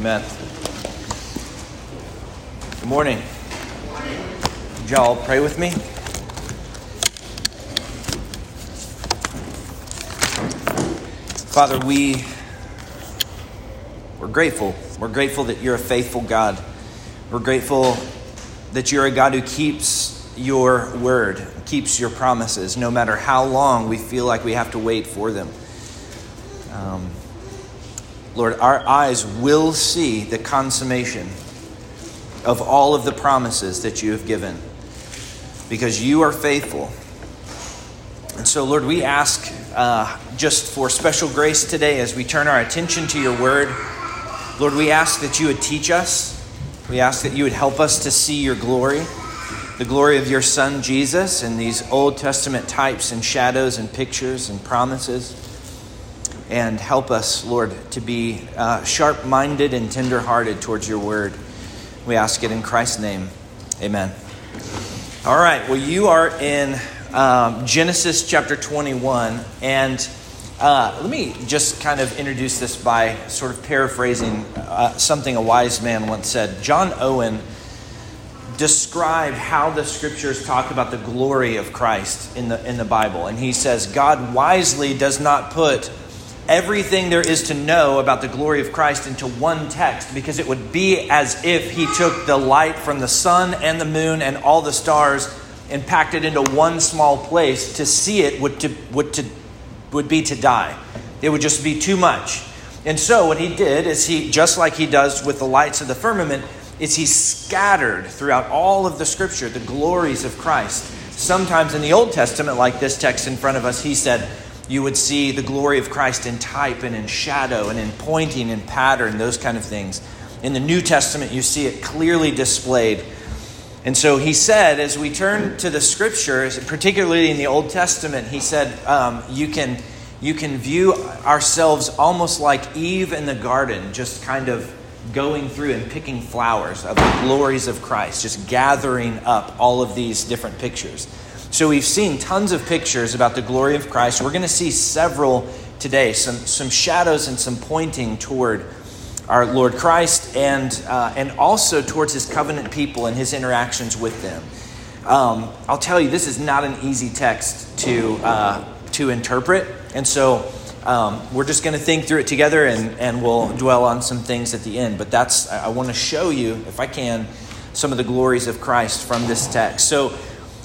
Amen. Good morning. Would y'all pray with me? Father, we we're grateful. We're grateful that you're a faithful God. We're grateful that you're a God who keeps your word, keeps your promises, no matter how long we feel like we have to wait for them. Um, Lord, our eyes will see the consummation of all of the promises that you have given because you are faithful. And so, Lord, we ask uh, just for special grace today as we turn our attention to your word. Lord, we ask that you would teach us. We ask that you would help us to see your glory, the glory of your Son, Jesus, in these Old Testament types and shadows and pictures and promises and help us, Lord, to be uh, sharp minded and tender hearted towards your word. We ask it in Christ's name. Amen. All right, well, you are in um, Genesis chapter 21, and uh, let me just kind of introduce this by sort of paraphrasing uh, something a wise man once said. John Owen described how the scriptures talk about the glory of Christ in the, in the Bible, and he says, God wisely does not put everything there is to know about the glory of Christ into one text because it would be as if he took the light from the sun and the moon and all the stars and packed it into one small place. To see it would, to, would, to, would be to die, it would just be too much. And so, what he did is he, just like he does with the lights of the firmament, is he scattered throughout all of the scripture the glories of Christ. Sometimes in the Old Testament, like this text in front of us, he said, you would see the glory of Christ in type and in shadow and in pointing and pattern, those kind of things. In the New Testament, you see it clearly displayed. And so he said, as we turn to the scriptures, particularly in the Old Testament, he said, um, you, can, you can view ourselves almost like Eve in the garden, just kind of going through and picking flowers of the glories of Christ, just gathering up all of these different pictures. So we've seen tons of pictures about the glory of Christ. We're going to see several today, some, some shadows and some pointing toward our Lord Christ and, uh, and also towards his covenant people and his interactions with them. Um, I'll tell you, this is not an easy text to, uh, to interpret. And so um, we're just going to think through it together and, and we'll dwell on some things at the end. But that's, I want to show you, if I can, some of the glories of Christ from this text. So,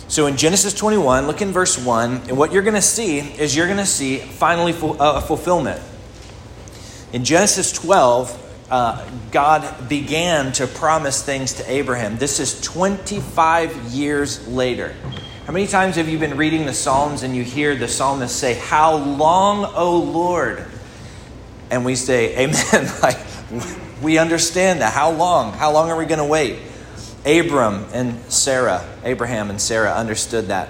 so in Genesis 21, look in verse 1, and what you're going to see is you're going to see finally uh, a fulfillment. In Genesis 12, uh, God began to promise things to Abraham. This is 25 years later. How many times have you been reading the Psalms and you hear the psalmist say, How long, O Lord? And we say, Amen. like, we understand that. How long? How long are we going to wait? Abram and Sarah, Abraham and Sarah understood that.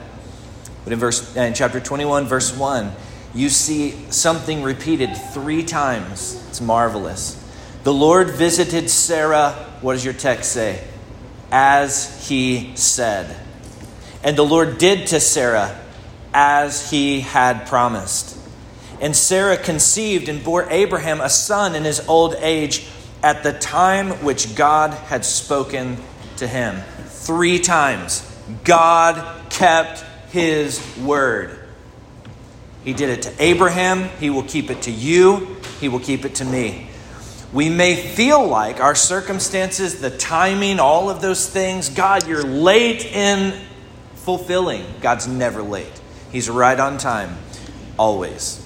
But in verse in chapter 21 verse 1, you see something repeated 3 times. It's marvelous. The Lord visited Sarah, what does your text say? As he said. And the Lord did to Sarah as he had promised. And Sarah conceived and bore Abraham a son in his old age at the time which God had spoken to him. Three times. God kept his word. He did it to Abraham. He will keep it to you. He will keep it to me. We may feel like our circumstances, the timing, all of those things, God, you're late in fulfilling. God's never late. He's right on time, always.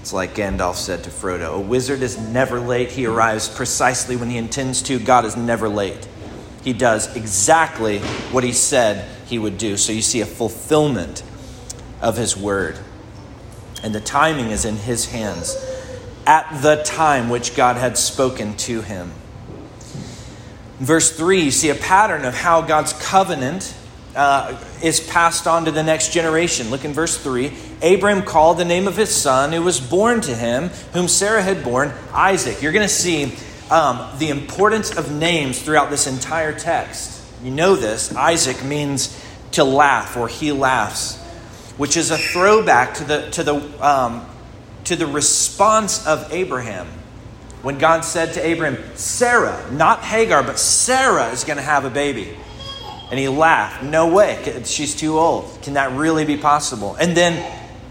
It's like Gandalf said to Frodo A wizard is never late. He arrives precisely when he intends to. God is never late he does exactly what he said he would do. So you see a fulfillment of his word. And the timing is in his hands at the time which God had spoken to him. In verse 3, you see a pattern of how God's covenant uh, is passed on to the next generation. Look in verse 3. Abram called the name of his son who was born to him, whom Sarah had borne, Isaac. You're going to see um, the importance of names throughout this entire text. You know this. Isaac means to laugh or he laughs, which is a throwback to the, to the, um, to the response of Abraham when God said to Abraham, Sarah, not Hagar, but Sarah is going to have a baby. And he laughed. No way. She's too old. Can that really be possible? And then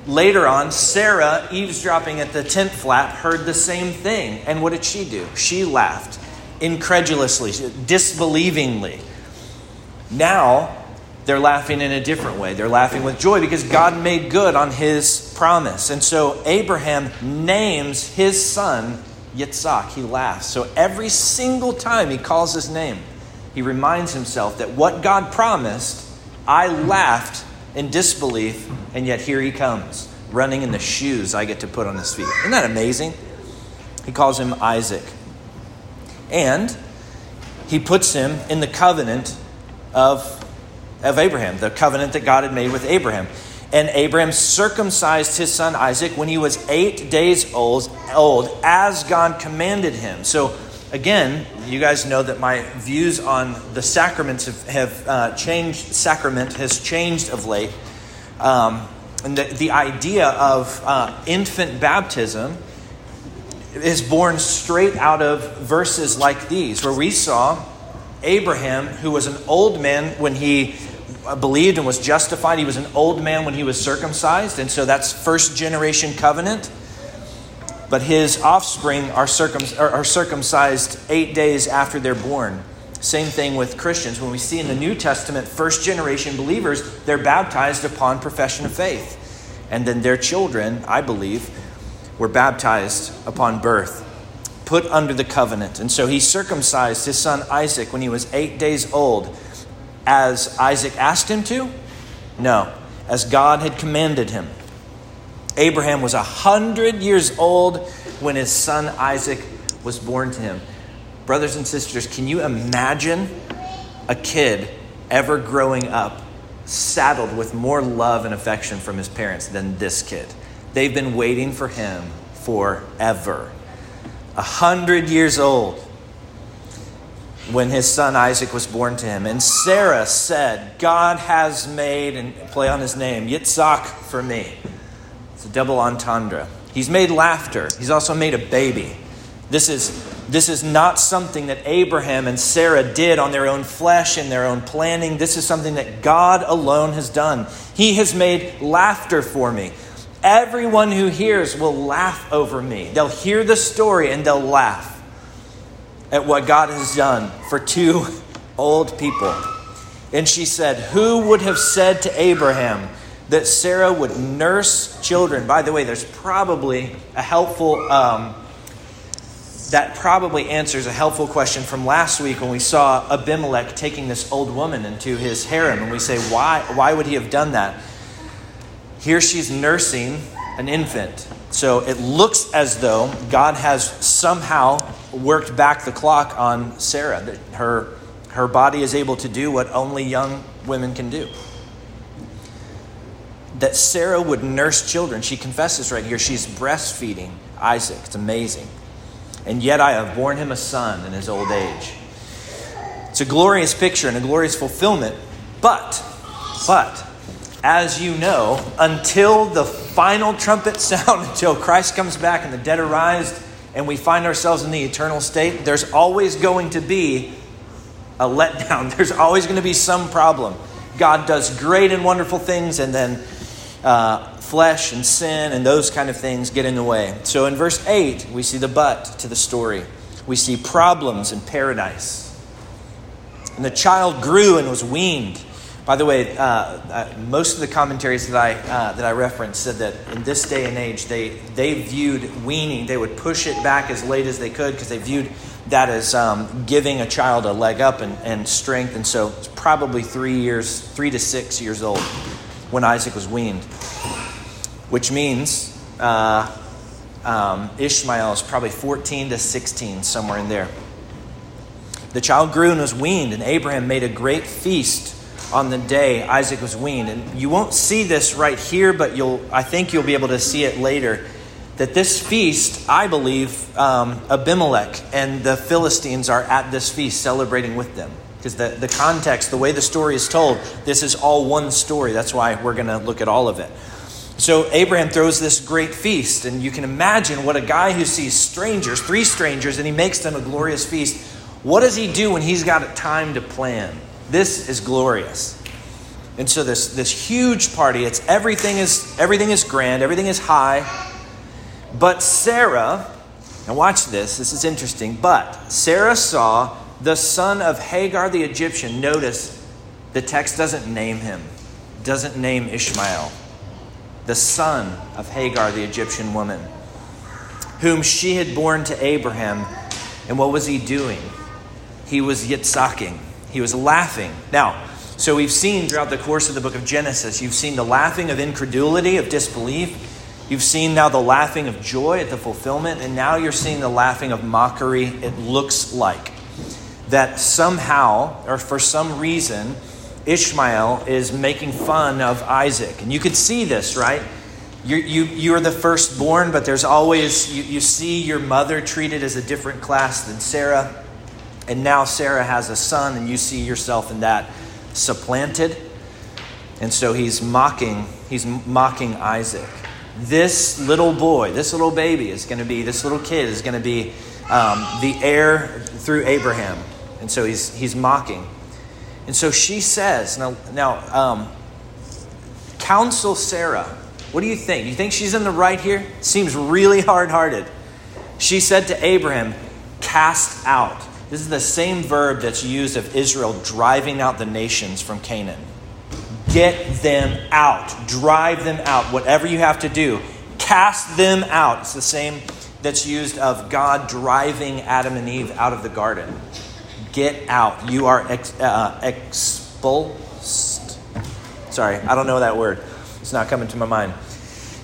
later on, Sarah, eavesdropping at the tent flap, heard the same thing. And what did she do? She laughed incredulously, disbelievingly. Now, they're laughing in a different way. They're laughing with joy because God made good on his promise. And so Abraham names his son Yitzhak. He laughs. So every single time he calls his name, he reminds himself that what God promised, I laughed in disbelief, and yet here he comes, running in the shoes I get to put on his feet. Isn't that amazing? He calls him Isaac. And he puts him in the covenant of, of Abraham, the covenant that God had made with Abraham. And Abraham circumcised his son Isaac when he was eight days old, old as God commanded him. So, again, you guys know that my views on the sacraments have, have uh, changed. Sacrament has changed of late. Um, and the, the idea of uh, infant baptism is born straight out of verses like these, where we saw Abraham, who was an old man when he believed and was justified. He was an old man when he was circumcised, and so that's first generation covenant. But his offspring are, circum- are circumcised eight days after they're born. Same thing with Christians. When we see in the New Testament, first generation believers, they're baptized upon profession of faith. And then their children, I believe, were baptized upon birth, put under the covenant. And so he circumcised his son Isaac when he was eight days old as Isaac asked him to? No, as God had commanded him. Abraham was a hundred years old when his son Isaac was born to him. Brothers and sisters, can you imagine a kid ever growing up saddled with more love and affection from his parents than this kid? They've been waiting for him forever. A hundred years old when his son Isaac was born to him. And Sarah said, God has made, and play on his name, Yitzhak for me. It's a double entendre. He's made laughter, he's also made a baby. This is, this is not something that Abraham and Sarah did on their own flesh and their own planning. This is something that God alone has done. He has made laughter for me. Everyone who hears will laugh over me. They'll hear the story and they'll laugh at what God has done for two old people. And she said, Who would have said to Abraham that Sarah would nurse children? By the way, there's probably a helpful, um, that probably answers a helpful question from last week when we saw Abimelech taking this old woman into his harem. And we say, Why, why would he have done that? Here she's nursing an infant. So it looks as though God has somehow worked back the clock on Sarah, that her, her body is able to do what only young women can do. That Sarah would nurse children. She confesses right here. She's breastfeeding Isaac. It's amazing. And yet I have borne him a son in his old age. It's a glorious picture and a glorious fulfillment. But, but, as you know, until the final trumpet sound, until Christ comes back and the dead are raised, and we find ourselves in the eternal state, there's always going to be a letdown. There's always going to be some problem. God does great and wonderful things, and then uh, flesh and sin and those kind of things get in the way. So in verse 8, we see the but to the story. We see problems in paradise. And the child grew and was weaned. By the way, uh, uh, most of the commentaries that I, uh, that I referenced said that in this day and age, they, they viewed weaning, they would push it back as late as they could because they viewed that as um, giving a child a leg up and, and strength. And so it's probably three years, three to six years old when Isaac was weaned, which means uh, um, Ishmael is probably 14 to 16, somewhere in there. The child grew and was weaned, and Abraham made a great feast on the day Isaac was weaned. And you won't see this right here, but you'll, I think you'll be able to see it later. That this feast, I believe, um, Abimelech and the Philistines are at this feast celebrating with them. Because the, the context, the way the story is told, this is all one story. That's why we're going to look at all of it. So Abraham throws this great feast, and you can imagine what a guy who sees strangers, three strangers, and he makes them a glorious feast. What does he do when he's got time to plan? This is glorious. And so this, this huge party, it's everything is everything is grand, everything is high. But Sarah, now watch this, this is interesting. But Sarah saw the son of Hagar the Egyptian. Notice the text doesn't name him, doesn't name Ishmael. The son of Hagar the Egyptian woman, whom she had borne to Abraham. And what was he doing? He was yitzhaking. He was laughing. Now, so we've seen throughout the course of the book of Genesis, you've seen the laughing of incredulity, of disbelief. You've seen now the laughing of joy at the fulfillment, and now you're seeing the laughing of mockery. It looks like that somehow, or for some reason, Ishmael is making fun of Isaac. And you could see this, right? You're, you, you're the firstborn, but there's always, you, you see your mother treated as a different class than Sarah. And now Sarah has a son, and you see yourself in that supplanted. And so he's mocking, he's mocking Isaac. This little boy, this little baby is going to be, this little kid is going to be um, the heir through Abraham. And so he's, he's mocking. And so she says, now, now um, counsel Sarah. What do you think? You think she's in the right here? Seems really hard hearted. She said to Abraham, Cast out. This is the same verb that's used of Israel driving out the nations from Canaan. Get them out, drive them out, whatever you have to do. Cast them out. It's the same that's used of God driving Adam and Eve out of the garden. Get out. You are ex, uh, expulsed. Sorry, I don't know that word. It's not coming to my mind.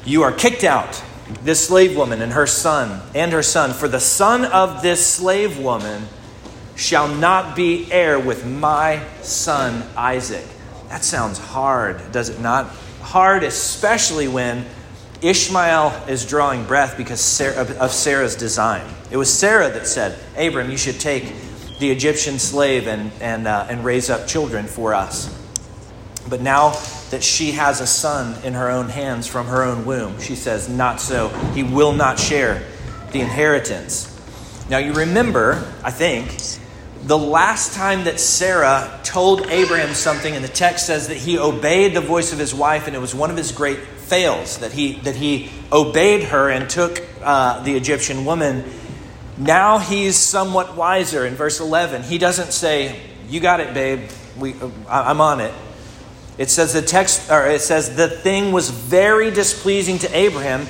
You are kicked out. This slave woman and her son, and her son. For the son of this slave woman shall not be heir with my son Isaac. That sounds hard, does it not? Hard, especially when Ishmael is drawing breath because of Sarah's design. It was Sarah that said, Abram, you should take the Egyptian slave and, and, uh, and raise up children for us. But now that she has a son in her own hands from her own womb, she says, Not so. He will not share the inheritance. Now, you remember, I think, the last time that Sarah told Abraham something, and the text says that he obeyed the voice of his wife, and it was one of his great fails that he that he obeyed her and took uh, the Egyptian woman. Now he's somewhat wiser. In verse eleven, he doesn't say, "You got it, babe. We, uh, I'm on it." It says the text, or it says the thing was very displeasing to Abraham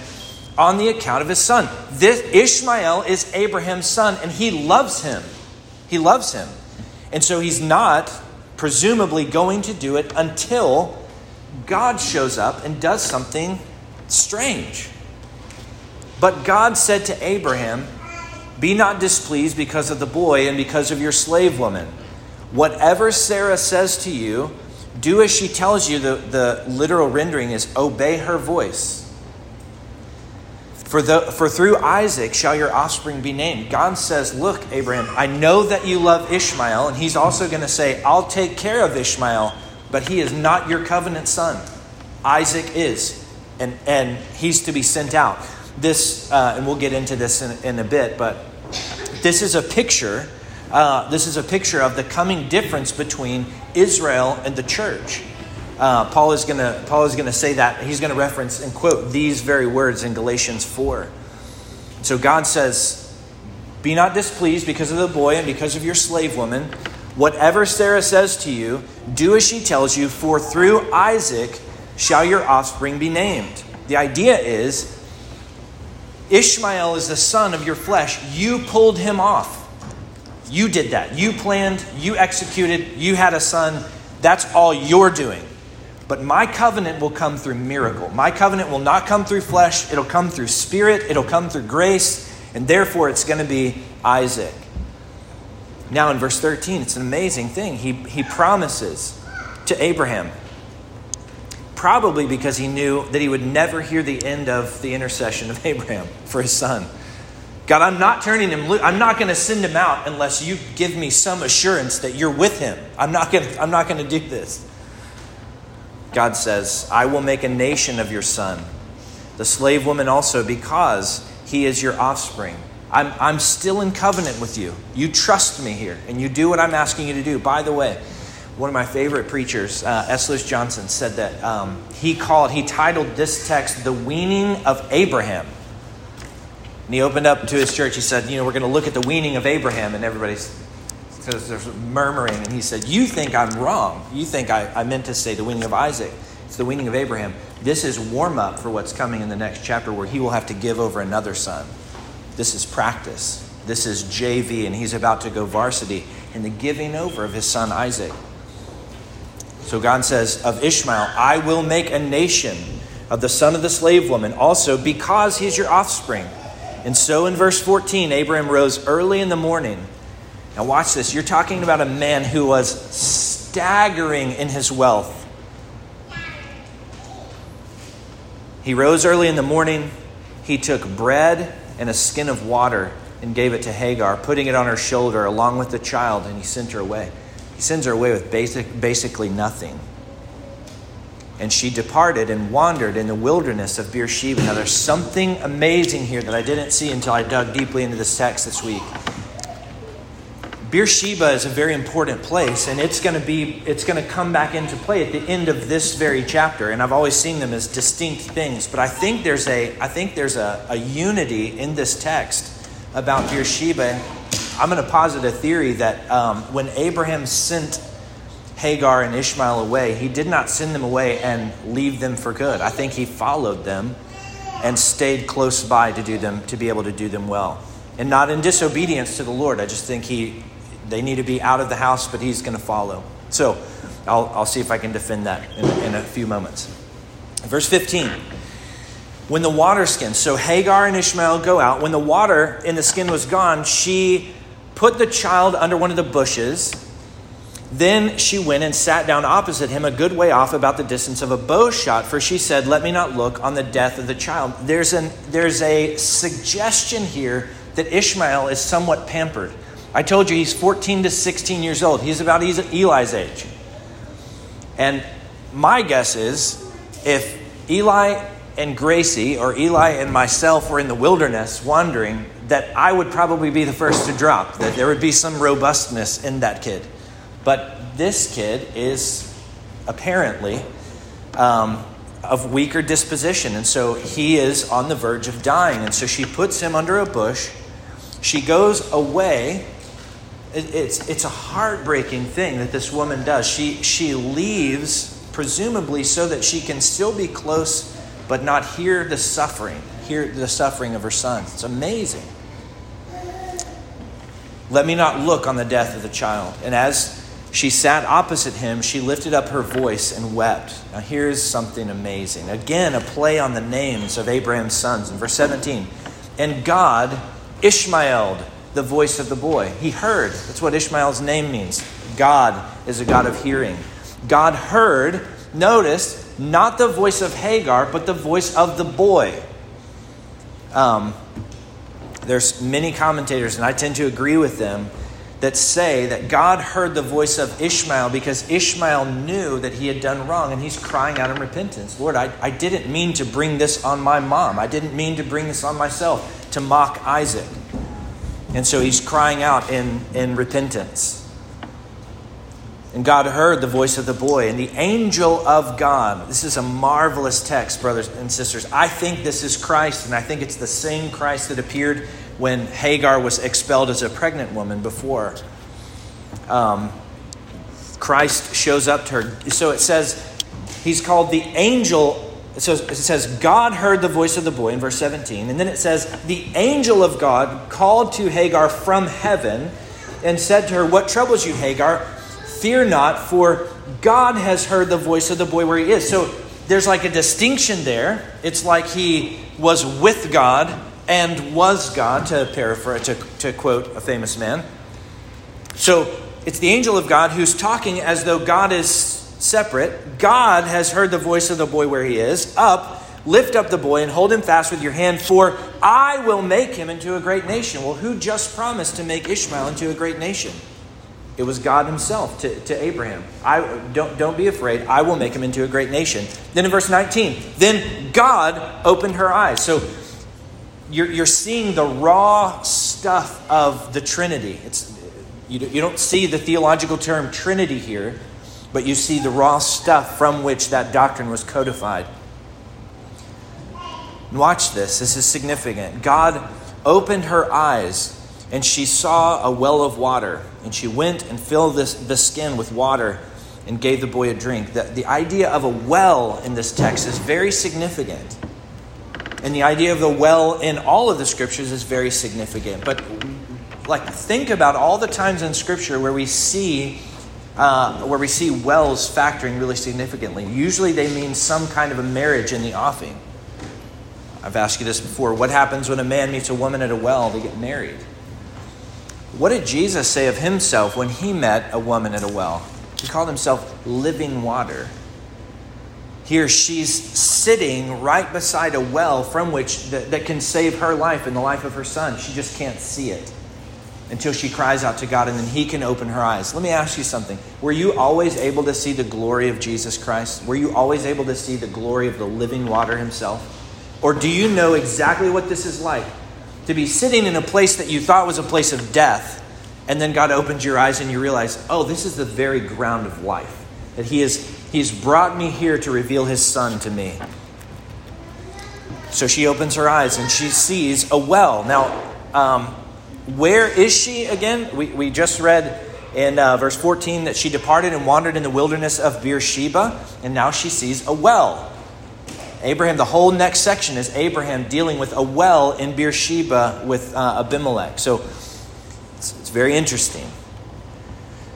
on the account of his son. This Ishmael is Abraham's son, and he loves him. He loves him. And so he's not, presumably, going to do it until God shows up and does something strange. But God said to Abraham, Be not displeased because of the boy and because of your slave woman. Whatever Sarah says to you, do as she tells you. The, the literal rendering is obey her voice. For, the, for through Isaac shall your offspring be named. God says, Look, Abraham, I know that you love Ishmael. And he's also going to say, I'll take care of Ishmael, but he is not your covenant son. Isaac is. And, and he's to be sent out. This, uh, and we'll get into this in, in a bit, but this is a picture. Uh, this is a picture of the coming difference between Israel and the church. Uh, Paul is going to Paul is going to say that he's going to reference and quote these very words in Galatians 4. So God says, "Be not displeased because of the boy and because of your slave woman. Whatever Sarah says to you, do as she tells you, for through Isaac shall your offspring be named." The idea is Ishmael is the son of your flesh. You pulled him off. You did that. You planned, you executed, you had a son. That's all you're doing. But my covenant will come through miracle. My covenant will not come through flesh, it'll come through spirit, it'll come through grace, and therefore it's going to be Isaac. Now in verse 13, it's an amazing thing. He, he promises to Abraham, probably because he knew that he would never hear the end of the intercession of Abraham for his son. God, I'm not turning him. I'm not going to send him out unless you give me some assurance that you're with him. I'm not going I'm not going to do this. God says, I will make a nation of your son, the slave woman also, because he is your offspring. I'm, I'm still in covenant with you. You trust me here, and you do what I'm asking you to do. By the way, one of my favorite preachers, uh, S. Lewis Johnson, said that um, he called, he titled this text "The Weaning of Abraham." And he opened up to his church. He said, "You know, we're going to look at the weaning of Abraham," and everybody's there's murmuring. And he said, "You think I'm wrong? You think I, I meant to say the weaning of Isaac? It's the weaning of Abraham. This is warm up for what's coming in the next chapter, where he will have to give over another son. This is practice. This is JV, and he's about to go varsity in the giving over of his son Isaac." So God says, Of Ishmael, I will make a nation of the son of the slave woman, also because he's your offspring. And so in verse 14, Abraham rose early in the morning. Now, watch this. You're talking about a man who was staggering in his wealth. He rose early in the morning. He took bread and a skin of water and gave it to Hagar, putting it on her shoulder along with the child, and he sent her away. He sends her away with basic, basically nothing. And she departed and wandered in the wilderness of Beersheba. Now, there's something amazing here that I didn't see until I dug deeply into this text this week. Beersheba is a very important place, and it's going to be it's going to come back into play at the end of this very chapter. And I've always seen them as distinct things, but I think there's a I think there's a, a unity in this text about Beersheba. I'm going to posit a theory that um, when Abraham sent Hagar and Ishmael away, he did not send them away and leave them for good. I think he followed them and stayed close by to do them to be able to do them well. And not in disobedience to the Lord. I just think he they need to be out of the house, but he's going to follow. So I'll, I'll see if I can defend that in, in a few moments. Verse 15 when the water skin, so Hagar and Ishmael go out. When the water in the skin was gone, she put the child under one of the bushes. Then she went and sat down opposite him, a good way off, about the distance of a bow shot, for she said, Let me not look on the death of the child. There's, an, there's a suggestion here that Ishmael is somewhat pampered. I told you he's 14 to 16 years old. He's about Eli's age. And my guess is if Eli and Gracie, or Eli and myself, were in the wilderness wandering, that I would probably be the first to drop, that there would be some robustness in that kid. But this kid is apparently um, of weaker disposition, and so he is on the verge of dying. And so she puts him under a bush. She goes away. It's, it's a heartbreaking thing that this woman does. She, she leaves, presumably, so that she can still be close, but not hear the suffering, hear the suffering of her son. It's amazing. Let me not look on the death of the child. And as she sat opposite him, she lifted up her voice and wept. Now, here's something amazing. Again, a play on the names of Abraham's sons. In verse 17, and God Ishmaeled the voice of the boy. He heard. That's what Ishmael's name means. God is a God of hearing. God heard, notice, not the voice of Hagar, but the voice of the boy. Um, there's many commentators, and I tend to agree with them, that say that God heard the voice of Ishmael because Ishmael knew that he had done wrong and he's crying out in repentance. Lord, I, I didn't mean to bring this on my mom. I didn't mean to bring this on myself to mock Isaac. And so he's crying out in, in repentance. And God heard the voice of the boy, and the angel of God. This is a marvelous text, brothers and sisters. I think this is Christ, and I think it's the same Christ that appeared when Hagar was expelled as a pregnant woman before. Um, Christ shows up to her. So it says, he's called the angel. Says, it says, God heard the voice of the boy in verse 17. And then it says, the angel of God called to Hagar from heaven and said to her, What troubles you, Hagar? Fear not, for God has heard the voice of the boy where he is. So there's like a distinction there. It's like he was with God and was God, to paraphrase, to, to quote a famous man. So it's the angel of God who's talking as though God is separate. God has heard the voice of the boy where he is. Up, lift up the boy and hold him fast with your hand, for I will make him into a great nation. Well, who just promised to make Ishmael into a great nation? It was God Himself to, to Abraham. I, don't, don't be afraid. I will make him into a great nation. Then in verse 19, then God opened her eyes. So you're, you're seeing the raw stuff of the Trinity. It's, you, you don't see the theological term Trinity here, but you see the raw stuff from which that doctrine was codified. watch this. This is significant. God opened her eyes and she saw a well of water, and she went and filled this, the skin with water and gave the boy a drink. The, the idea of a well in this text is very significant. And the idea of the well in all of the scriptures is very significant. But, like, think about all the times in scripture where we see. Uh, where we see wells factoring really significantly. Usually they mean some kind of a marriage in the offing. I've asked you this before. What happens when a man meets a woman at a well? They get married. What did Jesus say of himself when he met a woman at a well? He called himself living water. Here she's sitting right beside a well from which that, that can save her life and the life of her son. She just can't see it until she cries out to God and then he can open her eyes. Let me ask you something. Were you always able to see the glory of Jesus Christ? Were you always able to see the glory of the living water himself? Or do you know exactly what this is like? To be sitting in a place that you thought was a place of death, and then God opens your eyes and you realize, oh, this is the very ground of life. That He is He's brought me here to reveal His Son to me. So she opens her eyes and she sees a well. Now, um, where is she again? We, we just read in uh, verse 14 that she departed and wandered in the wilderness of Beersheba, and now she sees a well. Abraham, the whole next section is Abraham dealing with a well in Beersheba with uh, Abimelech. So it's, it's very interesting.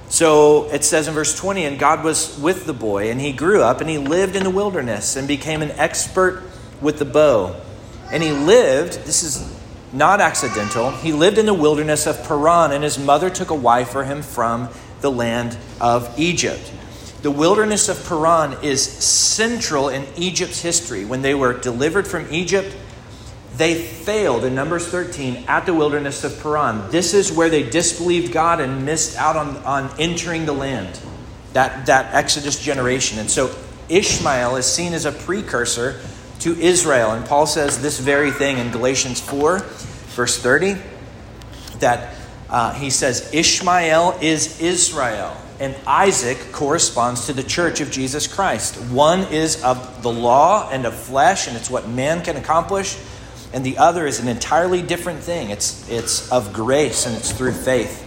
So it says in verse 20, and God was with the boy, and he grew up, and he lived in the wilderness, and became an expert with the bow. And he lived, this is not accidental, he lived in the wilderness of Paran, and his mother took a wife for him from the land of Egypt. The wilderness of Paran is central in Egypt's history. When they were delivered from Egypt, they failed in Numbers 13 at the wilderness of Paran. This is where they disbelieved God and missed out on, on entering the land, that, that Exodus generation. And so Ishmael is seen as a precursor to Israel. And Paul says this very thing in Galatians 4, verse 30, that uh, he says, Ishmael is Israel and Isaac corresponds to the church of Jesus Christ. One is of the law and of flesh, and it's what man can accomplish, and the other is an entirely different thing. It's, it's of grace and it's through faith.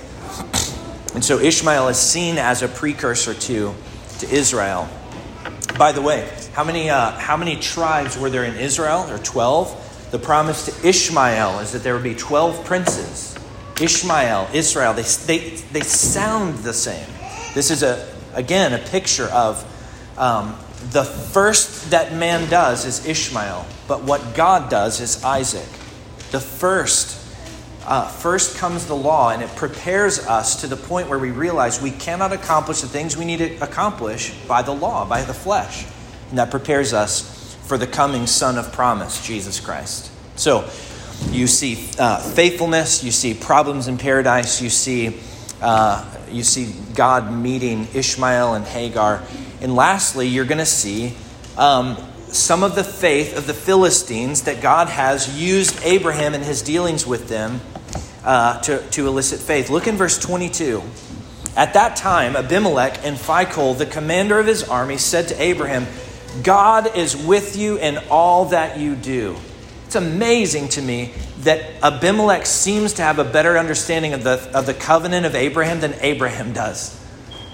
And so Ishmael is seen as a precursor to, to Israel. By the way, how many, uh, how many tribes were there in Israel? There are 12. The promise to Ishmael is that there would be 12 princes. Ishmael, Israel, they, they, they sound the same. This is, a, again, a picture of um, the first that man does is Ishmael, but what God does is Isaac. The first. Uh, first comes the law, and it prepares us to the point where we realize we cannot accomplish the things we need to accomplish by the law, by the flesh. And that prepares us for the coming Son of promise, Jesus Christ. So, you see uh, faithfulness, you see problems in paradise, you see uh, you see God meeting Ishmael and Hagar. And lastly, you're going to see um, some of the faith of the Philistines that God has used Abraham in his dealings with them uh, to, to elicit faith. Look in verse 22. At that time, Abimelech and Phicol, the commander of his army, said to Abraham, God is with you in all that you do. It's amazing to me that Abimelech seems to have a better understanding of the, of the covenant of Abraham than Abraham does.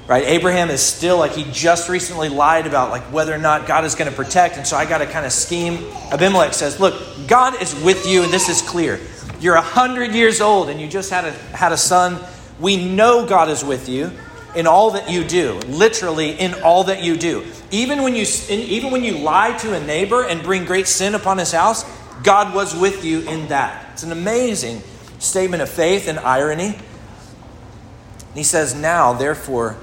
Right? Abraham is still like he just recently lied about like whether or not God is going to protect, and so I got to kind of scheme. Abimelech says, "Look, God is with you, and this is clear. You're a hundred years old, and you just had a had a son. We know God is with you in all that you do, literally in all that you do. Even when you even when you lie to a neighbor and bring great sin upon his house, God was with you in that. It's an amazing statement of faith and irony. He says, Now, therefore,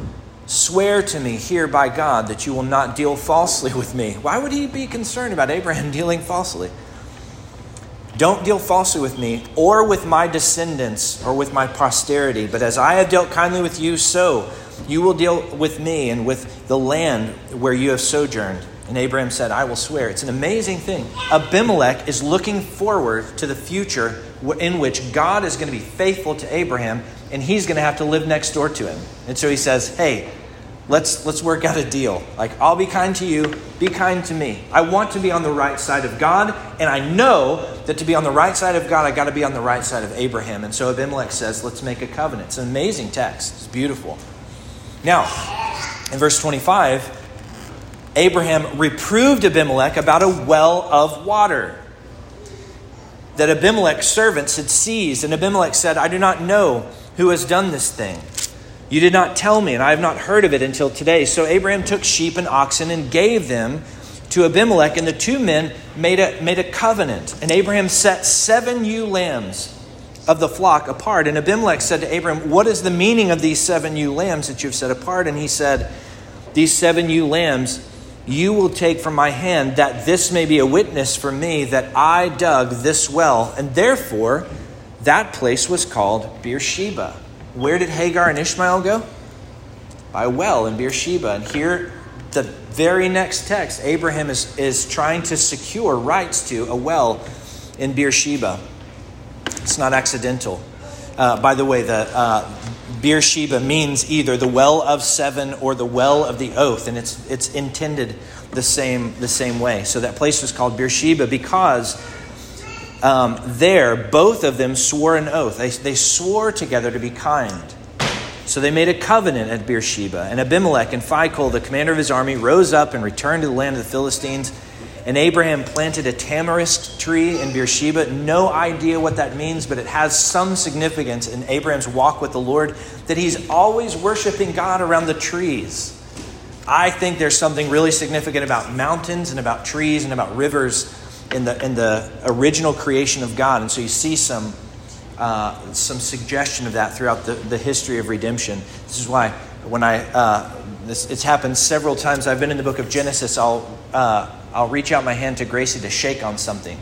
swear to me here by God that you will not deal falsely with me. Why would he be concerned about Abraham dealing falsely? Don't deal falsely with me or with my descendants or with my posterity, but as I have dealt kindly with you, so you will deal with me and with the land where you have sojourned. And Abraham said, I will swear. It's an amazing thing. Abimelech is looking forward to the future in which God is going to be faithful to Abraham and he's going to have to live next door to him. And so he says, Hey, let's, let's work out a deal. Like, I'll be kind to you, be kind to me. I want to be on the right side of God, and I know that to be on the right side of God, I got to be on the right side of Abraham. And so Abimelech says, Let's make a covenant. It's an amazing text, it's beautiful. Now, in verse 25, Abraham reproved Abimelech about a well of water that Abimelech's servants had seized. And Abimelech said, I do not know who has done this thing. You did not tell me, and I have not heard of it until today. So Abraham took sheep and oxen and gave them to Abimelech, and the two men made a, made a covenant. And Abraham set seven ewe lambs of the flock apart. And Abimelech said to Abraham, What is the meaning of these seven ewe lambs that you've set apart? And he said, These seven ewe lambs you will take from my hand, that this may be a witness for me that I dug this well. And therefore, that place was called Beersheba. Where did Hagar and Ishmael go? By well in Beersheba. And here, the very next text, Abraham is, is trying to secure rights to a well in Beersheba. It's not accidental. Uh, by the way, the uh, Beersheba means either the well of seven or the well of the oath, and it's, it's intended the same, the same way. So that place was called Beersheba because um, there both of them swore an oath. They, they swore together to be kind. So they made a covenant at Beersheba. And Abimelech and Phicol, the commander of his army, rose up and returned to the land of the Philistines. And Abraham planted a tamarisk tree in Beersheba. No idea what that means, but it has some significance in Abraham's walk with the Lord that he's always worshiping God around the trees. I think there's something really significant about mountains and about trees and about rivers in the, in the original creation of God. And so you see some, uh, some suggestion of that throughout the, the history of redemption. This is why when I, uh, this, it's happened several times. I've been in the book of Genesis. I'll, uh, I'll reach out my hand to Gracie to shake on something.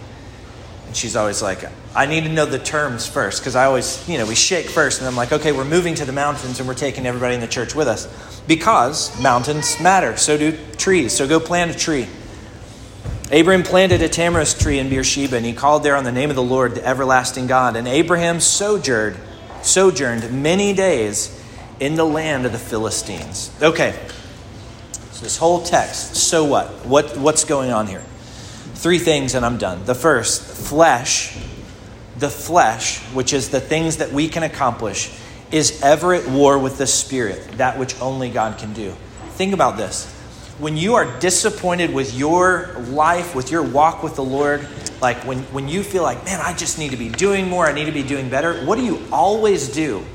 And she's always like, I need to know the terms first. Because I always, you know, we shake first. And I'm like, okay, we're moving to the mountains and we're taking everybody in the church with us. Because mountains matter. So do trees. So go plant a tree. Abraham planted a tamarisk tree in Beersheba, and he called there on the name of the Lord, the everlasting God. And Abraham sojourned, sojourned many days in the land of the Philistines. Okay, this whole text. So what? What what's going on here? Three things and I'm done. The first, flesh, the flesh, which is the things that we can accomplish, is ever at war with the spirit, that which only God can do. Think about this. When you are disappointed with your life, with your walk with the Lord, like when, when you feel like, man, I just need to be doing more, I need to be doing better, what do you always do?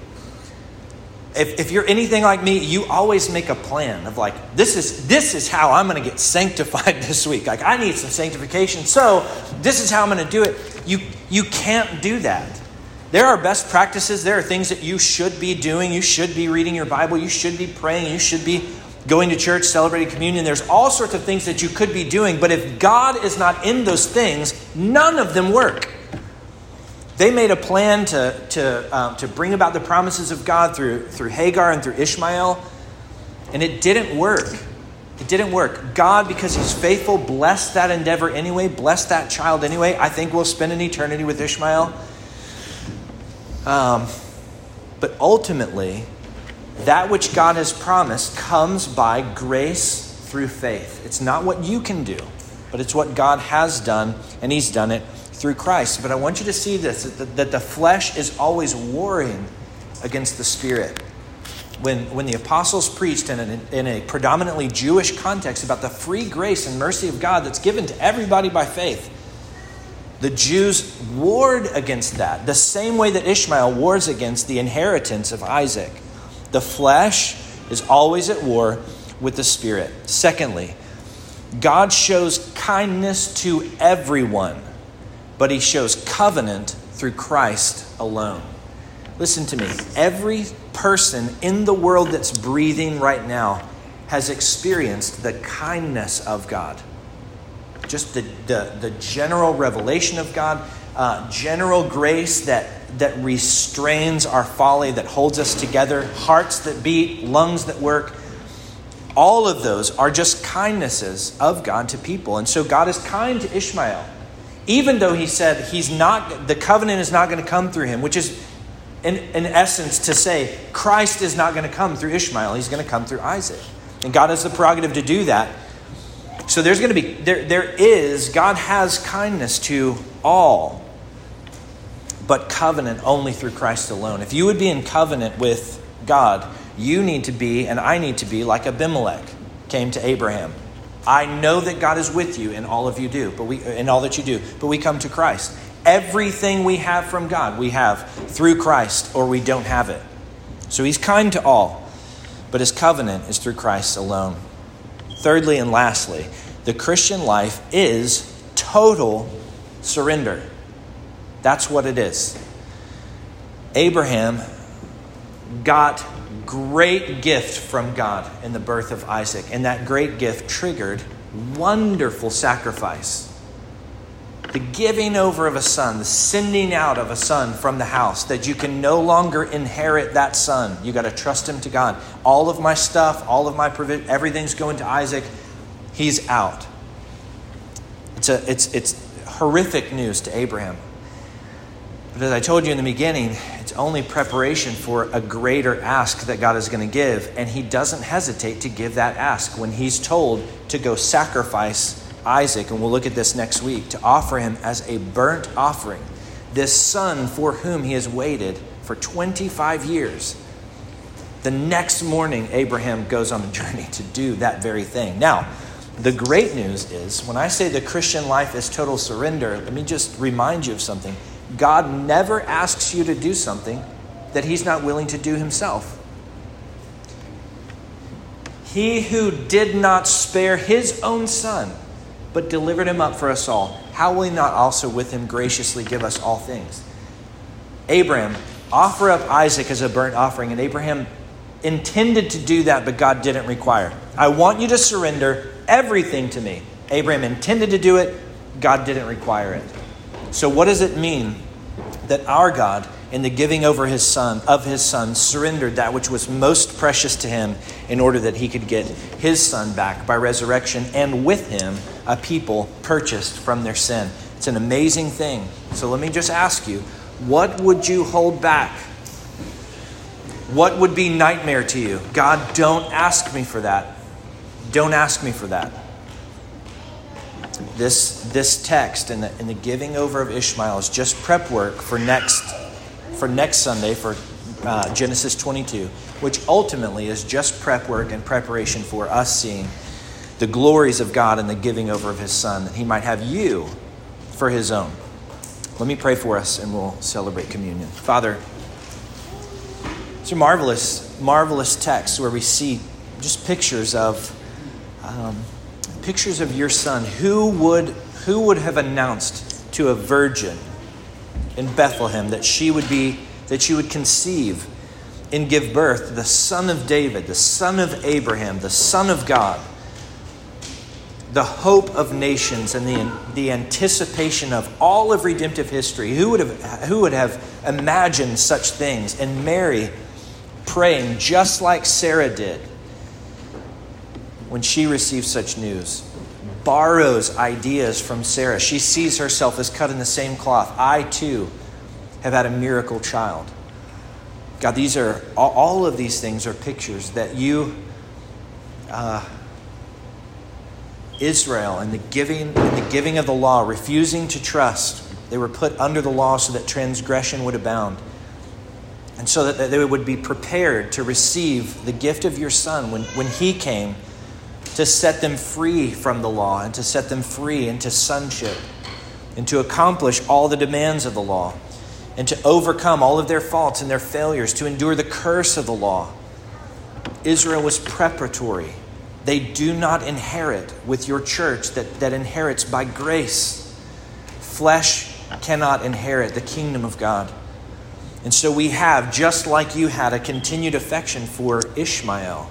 If, if you're anything like me, you always make a plan of like, this is this is how I'm gonna get sanctified this week. Like I need some sanctification, so this is how I'm gonna do it. You you can't do that. There are best practices, there are things that you should be doing. You should be reading your Bible, you should be praying, you should be going to church, celebrating communion. There's all sorts of things that you could be doing, but if God is not in those things, none of them work. They made a plan to, to, um, to bring about the promises of God through, through Hagar and through Ishmael, and it didn't work. It didn't work. God, because He's faithful, blessed that endeavor anyway, blessed that child anyway. I think we'll spend an eternity with Ishmael. Um, but ultimately, that which God has promised comes by grace through faith. It's not what you can do, but it's what God has done, and He's done it through Christ. But I want you to see this that the flesh is always warring against the spirit. When, when the apostles preached in a, in a predominantly Jewish context about the free grace and mercy of God that's given to everybody by faith, the Jews warred against that, the same way that Ishmael wars against the inheritance of Isaac. The flesh is always at war with the spirit. Secondly, God shows kindness to everyone but he shows covenant through Christ alone. Listen to me. Every person in the world that's breathing right now has experienced the kindness of God. Just the, the, the general revelation of God. uh, general grace that, that restrains our folly, that holds us together, hearts that beat, lungs that work. All of those are just kindnesses of God to people. And so God is kind to Ishmael. Even though he said he's not, the covenant is not going to come through him, which is in, in essence to say Christ is not going to come through Ishmael, he's going to come through Isaac. And God has the prerogative to do that. So there's going to be, there, there is, God has kindness to all, but covenant only through Christ alone. If you would be in covenant with God, you need to be, and I need to be, like Abimelech came to Abraham. I know that God is with you in all of you do, but we in all that you do, but we come to Christ. Everything we have from God, we have through Christ, or we don't have it. So he's kind to all, but his covenant is through Christ alone. Thirdly and lastly, the Christian life is total surrender. That's what it is. Abraham got great gift from God in the birth of Isaac, and that great gift triggered wonderful sacrifice. The giving over of a son, the sending out of a son from the house, that you can no longer inherit that son. You got to trust him to God. All of my stuff, all of my provision, everything's going to Isaac. He's out. It's, a, it's, it's horrific news to Abraham. But as I told you in the beginning, it's only preparation for a greater ask that God is going to give. And he doesn't hesitate to give that ask when he's told to go sacrifice Isaac. And we'll look at this next week to offer him as a burnt offering. This son for whom he has waited for 25 years. The next morning, Abraham goes on the journey to do that very thing. Now, the great news is when I say the Christian life is total surrender, let me just remind you of something. God never asks you to do something that He's not willing to do Himself. He who did not spare His own Son, but delivered Him up for us all, how will He not also with Him graciously give us all things? Abraham, offer up Isaac as a burnt offering, and Abraham intended to do that, but God didn't require. I want you to surrender everything to me. Abraham intended to do it, God didn't require it. So, what does it mean that our God, in the giving over his son, of his son, surrendered that which was most precious to him in order that he could get his son back by resurrection and with him a people purchased from their sin? It's an amazing thing. So, let me just ask you what would you hold back? What would be nightmare to you? God, don't ask me for that. Don't ask me for that this, this text and the, and the giving over of Ishmael is just prep work for next, for next Sunday, for uh, Genesis 22, which ultimately is just prep work and preparation for us seeing the glories of God and the giving over of His Son, that He might have you for His own. Let me pray for us and we'll celebrate communion. Father, it's a marvelous, marvelous text where we see just pictures of. Um, pictures of your son, who would, who would have announced to a virgin in Bethlehem that she would be, that she would conceive and give birth to the son of David, the son of Abraham, the son of God, the hope of nations and the, the anticipation of all of redemptive history. Who would have, who would have imagined such things? And Mary praying just like Sarah did when she receives such news, borrows ideas from Sarah. She sees herself as cut in the same cloth. I too have had a miracle child. God, these are all of these things are pictures that you, uh, Israel, and the giving and the giving of the law, refusing to trust, they were put under the law so that transgression would abound, and so that they would be prepared to receive the gift of your Son when, when He came to set them free from the law and to set them free into sonship and to accomplish all the demands of the law and to overcome all of their faults and their failures, to endure the curse of the law. Israel was preparatory. They do not inherit with your church that, that inherits by grace. Flesh cannot inherit the kingdom of God. And so we have, just like you had, a continued affection for Ishmael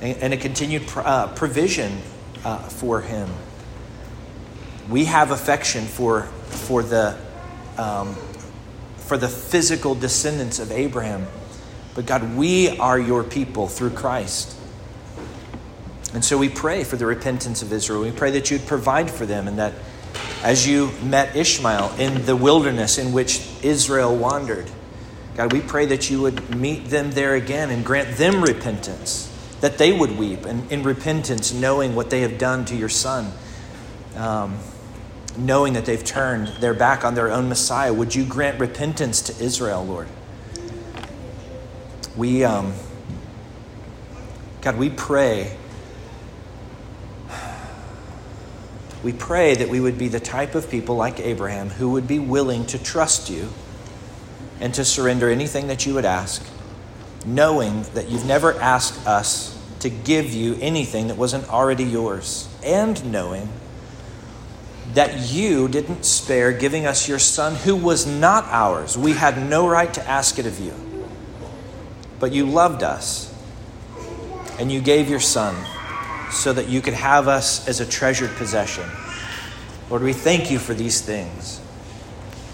and, a continued uh, provision uh, for him. We have affection for, for the um, for the physical descendants of Abraham. But God, we are your people through Christ. And so we pray for the repentance of Israel. We pray that you'd provide for them and that as you met Ishmael in the wilderness in which Israel wandered, God, we pray that you would meet them there again and grant them repentance, that they would weep and in repentance, knowing what they have done to your son, um, knowing that they've turned their back on their own Messiah. Would you grant repentance to Israel, Lord? We, um, God, we pray. We pray that we would be the type of people like Abraham who would be willing to trust you and to surrender anything that you would ask, knowing that you've never asked us to give you anything that wasn't already yours, and knowing that you didn't spare giving us your son who was not ours. We had no right to ask it of you. But you loved us, and you gave your son so that you could have us as a treasured possession. Lord, we thank you for these things.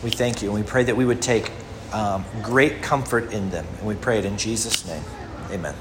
We thank you, and we pray that we would take um, great comfort in them. And we pray it in Jesus' name. Amen.